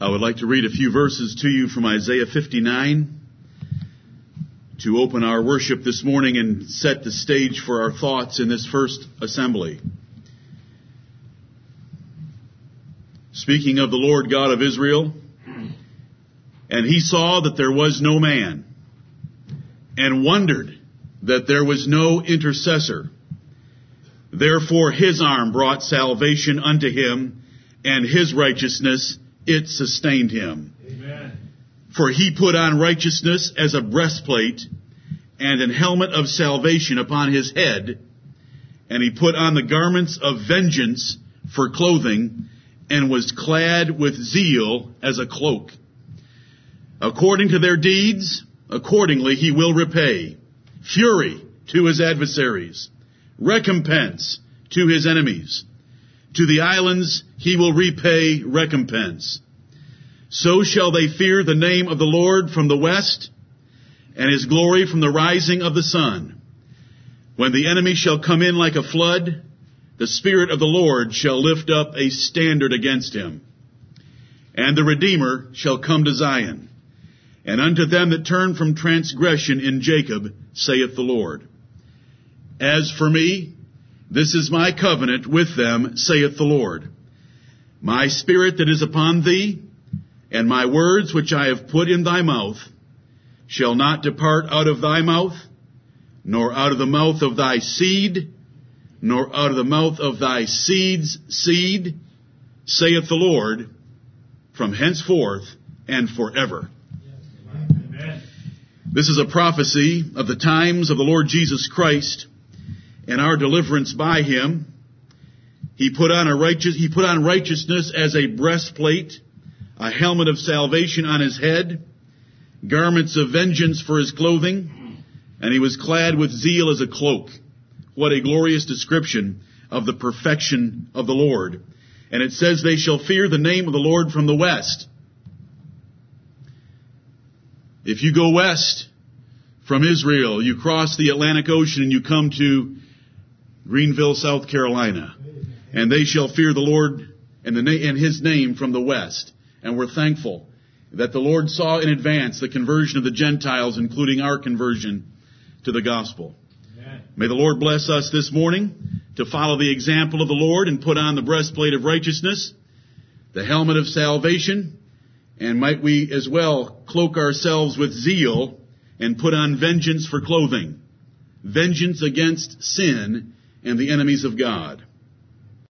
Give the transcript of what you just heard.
I would like to read a few verses to you from Isaiah 59 to open our worship this morning and set the stage for our thoughts in this first assembly. Speaking of the Lord God of Israel, and he saw that there was no man, and wondered that there was no intercessor. Therefore his arm brought salvation unto him, and his righteousness it sustained him. Amen. For he put on righteousness as a breastplate, and an helmet of salvation upon his head, and he put on the garments of vengeance for clothing, and was clad with zeal as a cloak. According to their deeds, accordingly he will repay. Fury to his adversaries, recompense to his enemies. To the islands he will repay recompense. So shall they fear the name of the Lord from the west, and his glory from the rising of the sun. When the enemy shall come in like a flood, the Spirit of the Lord shall lift up a standard against him. And the Redeemer shall come to Zion. And unto them that turn from transgression in Jacob, saith the Lord. As for me, this is my covenant with them, saith the Lord. My spirit that is upon thee, and my words which I have put in thy mouth, shall not depart out of thy mouth, nor out of the mouth of thy seed, nor out of the mouth of thy seed's seed, saith the Lord, from henceforth and forever. This is a prophecy of the times of the Lord Jesus Christ and our deliverance by him. He put on a righteous, he put on righteousness as a breastplate, a helmet of salvation on his head, garments of vengeance for his clothing, and he was clad with zeal as a cloak. What a glorious description of the perfection of the Lord. And it says they shall fear the name of the Lord from the west. If you go west from Israel, you cross the Atlantic Ocean and you come to Greenville, South Carolina. And they shall fear the Lord and, the na- and His name from the west. And we're thankful that the Lord saw in advance the conversion of the Gentiles, including our conversion to the gospel. Amen. May the Lord bless us this morning to follow the example of the Lord and put on the breastplate of righteousness, the helmet of salvation, and might we as well cloak ourselves with zeal and put on vengeance for clothing. Vengeance against sin and the enemies of God.